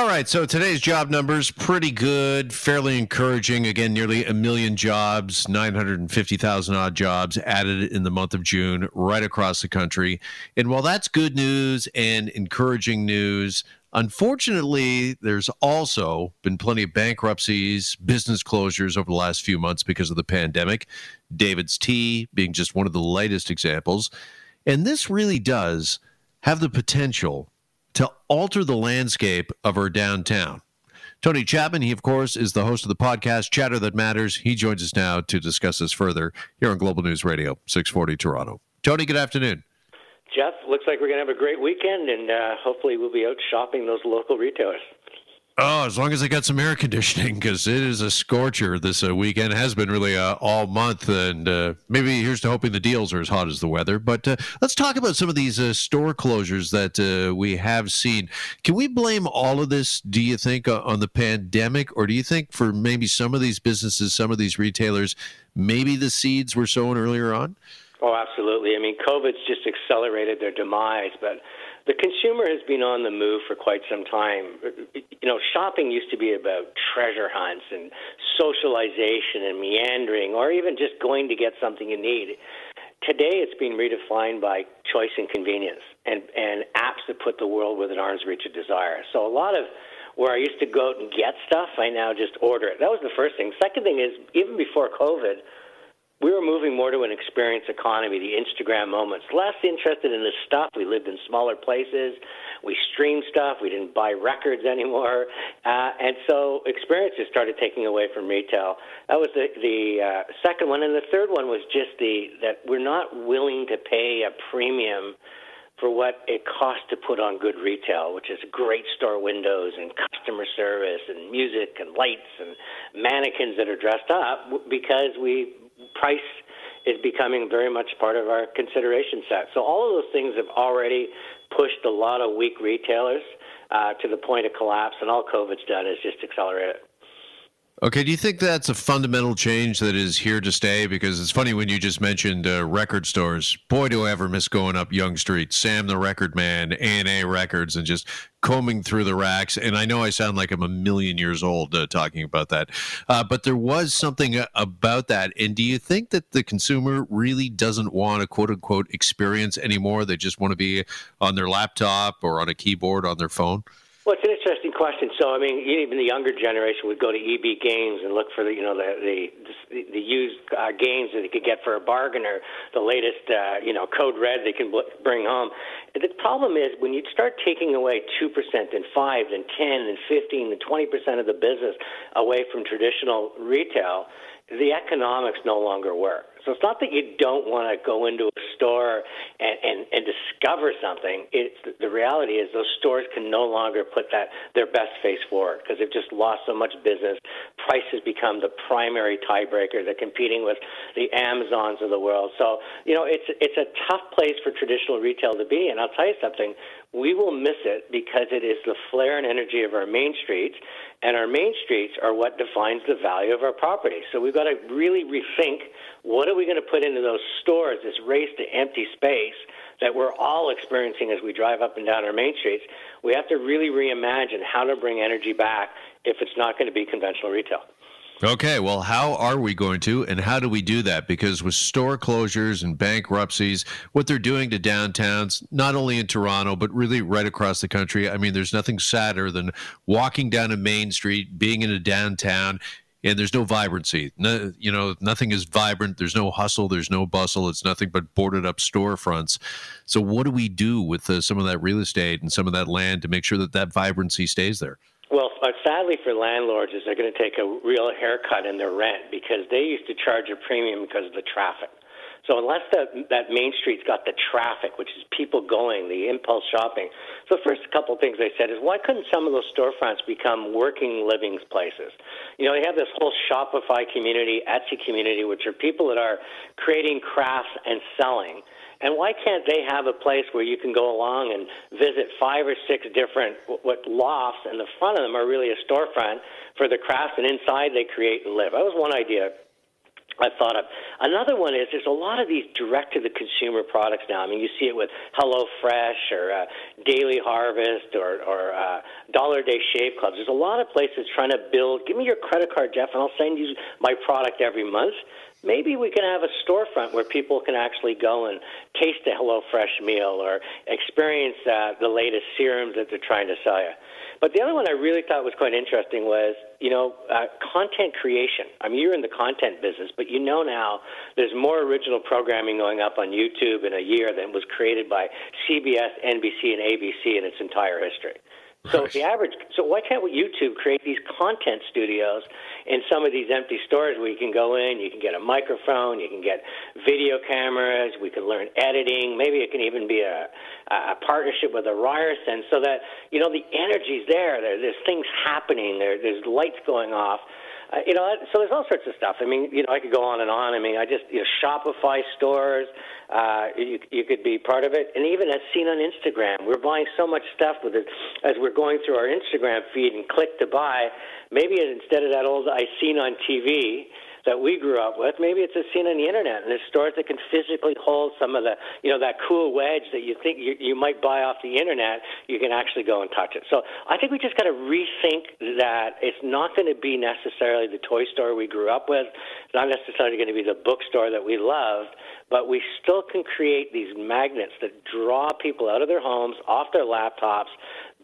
All right, so today's job numbers pretty good, fairly encouraging. Again, nearly a million jobs, 950,000 odd jobs added in the month of June right across the country. And while that's good news and encouraging news, unfortunately, there's also been plenty of bankruptcies, business closures over the last few months because of the pandemic. David's Tea being just one of the latest examples. And this really does have the potential to alter the landscape of our downtown. Tony Chapman, he of course is the host of the podcast Chatter That Matters. He joins us now to discuss this further here on Global News Radio, 640 Toronto. Tony, good afternoon. Jeff, looks like we're going to have a great weekend, and uh, hopefully we'll be out shopping those local retailers. Oh, as long as I got some air conditioning, because it is a scorcher this uh, weekend. has been really uh, all month, and uh, maybe here's to hoping the deals are as hot as the weather. But uh, let's talk about some of these uh, store closures that uh, we have seen. Can we blame all of this? Do you think on the pandemic, or do you think for maybe some of these businesses, some of these retailers, maybe the seeds were sown earlier on? Oh, absolutely. I mean, COVID's just accelerated their demise, but the consumer has been on the move for quite some time. You know, shopping used to be about treasure hunts and socialization and meandering, or even just going to get something you need. Today, it's being redefined by choice and convenience, and and apps that put the world within arm's reach of desire. So a lot of where I used to go out and get stuff, I now just order it. That was the first thing. Second thing is, even before COVID we were moving more to an experience economy, the Instagram moments. Less interested in the stuff. We lived in smaller places. We streamed stuff. We didn't buy records anymore, uh, and so experiences started taking away from retail. That was the the uh, second one, and the third one was just the that we're not willing to pay a premium for what it costs to put on good retail, which is great store windows and customer service and music and lights and mannequins that are dressed up because we price is becoming very much part of our consideration set. So all of those things have already pushed a lot of weak retailers uh, to the point of collapse, and all COVID's done is just accelerate it. Okay, do you think that's a fundamental change that is here to stay? Because it's funny when you just mentioned uh, record stores. Boy, do I ever miss going up Yonge Street, Sam the Record Man, A&A Records, and just combing through the racks. And I know I sound like I'm a million years old uh, talking about that, uh, but there was something uh, about that. And do you think that the consumer really doesn't want a quote unquote experience anymore? They just want to be on their laptop or on a keyboard on their phone? Well, it's an interesting question. So, I mean, even the younger generation would go to EB Games and look for the, you know, the the, the used uh, games that they could get for a bargain or the latest, uh, you know, code red they can bring home. The problem is when you start taking away two percent and five and ten and fifteen and twenty percent of the business away from traditional retail, the economics no longer work. So it's not that you don't want to go into a store and, and, and discover something. It's the reality is those stores can no longer put that their best face forward because they've just lost so much business. Price has become the primary tiebreaker. They're competing with the Amazons of the world. So you know it's it's a tough place for traditional retail to be. And I'll tell you something we will miss it because it is the flair and energy of our main streets, and our main streets are what defines the value of our property. So we've got to really rethink what are we going to put into those stores, this race to empty space that we're all experiencing as we drive up and down our main streets. We have to really reimagine how to bring energy back if it's not going to be conventional retail. Okay, well, how are we going to, and how do we do that? Because with store closures and bankruptcies, what they're doing to downtowns, not only in Toronto, but really right across the country, I mean, there's nothing sadder than walking down a main street, being in a downtown, and there's no vibrancy. No, you know, nothing is vibrant. There's no hustle. There's no bustle. It's nothing but boarded up storefronts. So, what do we do with uh, some of that real estate and some of that land to make sure that that vibrancy stays there? Well, uh, sadly for landlords, is they're going to take a real haircut in their rent because they used to charge a premium because of the traffic. So unless that that main street's got the traffic, which is people going, the impulse shopping. So the first couple of things they said is why couldn't some of those storefronts become working living places? You know, they have this whole Shopify community, Etsy community, which are people that are creating crafts and selling. And why can't they have a place where you can go along and visit five or six different what lofts, and the front of them are really a storefront for the crafts, and inside they create and live. That was one idea. I thought of. Another one is there's a lot of these direct to the consumer products now. I mean, you see it with Hello Fresh or uh, Daily Harvest or, or uh, Dollar Day Shave Clubs. There's a lot of places trying to build. Give me your credit card, Jeff, and I'll send you my product every month. Maybe we can have a storefront where people can actually go and taste a HelloFresh meal or experience uh, the latest serums that they're trying to sell you. But the other one I really thought was quite interesting was, you know, uh, content creation. I mean, you're in the content business, but you know now there's more original programming going up on YouTube in a year than was created by CBS, NBC, and ABC in its entire history. So right. the average, so why can't YouTube create these content studios in some of these empty stores where you can go in, you can get a microphone, you can get video cameras, we can learn editing, maybe it can even be a, a partnership with a Ryerson, so that you know the energy's there, there there's things happening, there there's lights going off uh, you know, so there's all sorts of stuff. I mean, you know, I could go on and on. I mean, I just, you know, Shopify stores, uh, you, you could be part of it. And even as seen on Instagram, we're buying so much stuff with it as we're going through our Instagram feed and click to buy. Maybe instead of that old I seen on TV, that we grew up with. Maybe it's a scene on the internet, and there's stores that can physically hold some of the, you know, that cool wedge that you think you, you might buy off the internet. You can actually go and touch it. So I think we just got to rethink that it's not going to be necessarily the toy store we grew up with. It's not necessarily going to be the bookstore that we loved, but we still can create these magnets that draw people out of their homes, off their laptops,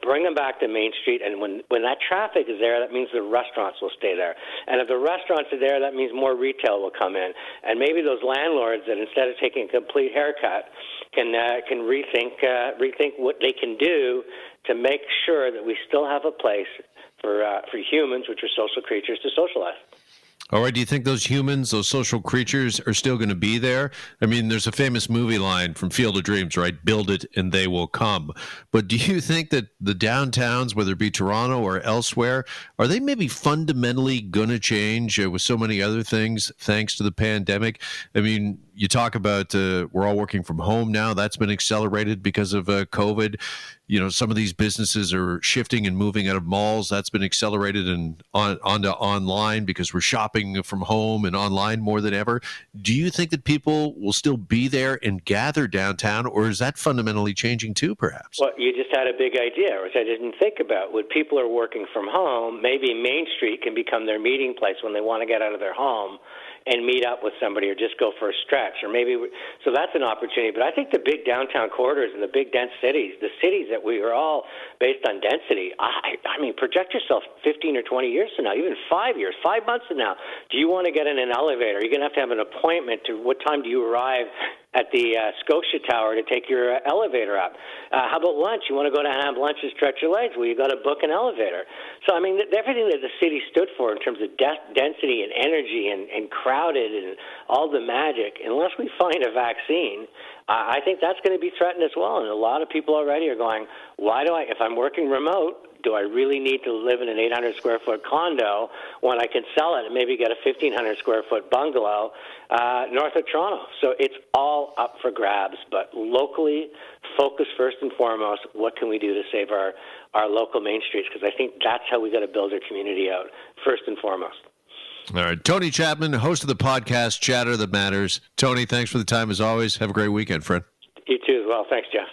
bring them back to Main Street, and when when that traffic is there, that means the restaurants will stay there. And if the restaurants are there, that means more retail will come in. And maybe those landlords that instead of taking a complete haircut can uh, can rethink uh, rethink what they can do to make sure that we still have a place for uh, for humans, which are social creatures, to socialize. All right. Do you think those humans, those social creatures, are still going to be there? I mean, there's a famous movie line from Field of Dreams, right? Build it and they will come. But do you think that the downtowns, whether it be Toronto or elsewhere, are they maybe fundamentally going to change uh, with so many other things thanks to the pandemic? I mean, you talk about uh, we're all working from home now. That's been accelerated because of uh, COVID. You know, some of these businesses are shifting and moving out of malls. That's been accelerated and on onto online because we're shopping from home and online more than ever. Do you think that people will still be there and gather downtown, or is that fundamentally changing too? Perhaps. Well, you just had a big idea, which I didn't think about. When people are working from home, maybe Main Street can become their meeting place when they want to get out of their home and meet up with somebody or just go for a stretch or maybe we, so that's an opportunity. But i think the big downtown corridors and the big dense cities the cities that we are all based on density i i mean project yourself 15 or 20 years from now even 5 years 5 months from now. Do you want to get in an elevator? You're going to have to have an appointment to what time do you arrive at the uh, Scotia Tower to take your uh, elevator up. Uh, how about lunch? You want to go to have lunch and stretch your legs? Well, you got to book an elevator. So, I mean, th- everything that the city stood for in terms of de- density and energy and, and crowded and all the magic, unless we find a vaccine, uh, I think that's going to be threatened as well. And a lot of people already are going, why do I, if I'm working remote, do I really need to live in an 800 square foot condo when I can sell it and maybe get a 1500 square foot bungalow uh, north of Toronto? So it's all up for grabs, but locally, focus first and foremost. What can we do to save our, our local main streets? Because I think that's how we got to build our community out first and foremost. All right. Tony Chapman, host of the podcast Chatter That Matters. Tony, thanks for the time as always. Have a great weekend, friend. You too as well. Thanks, Jeff.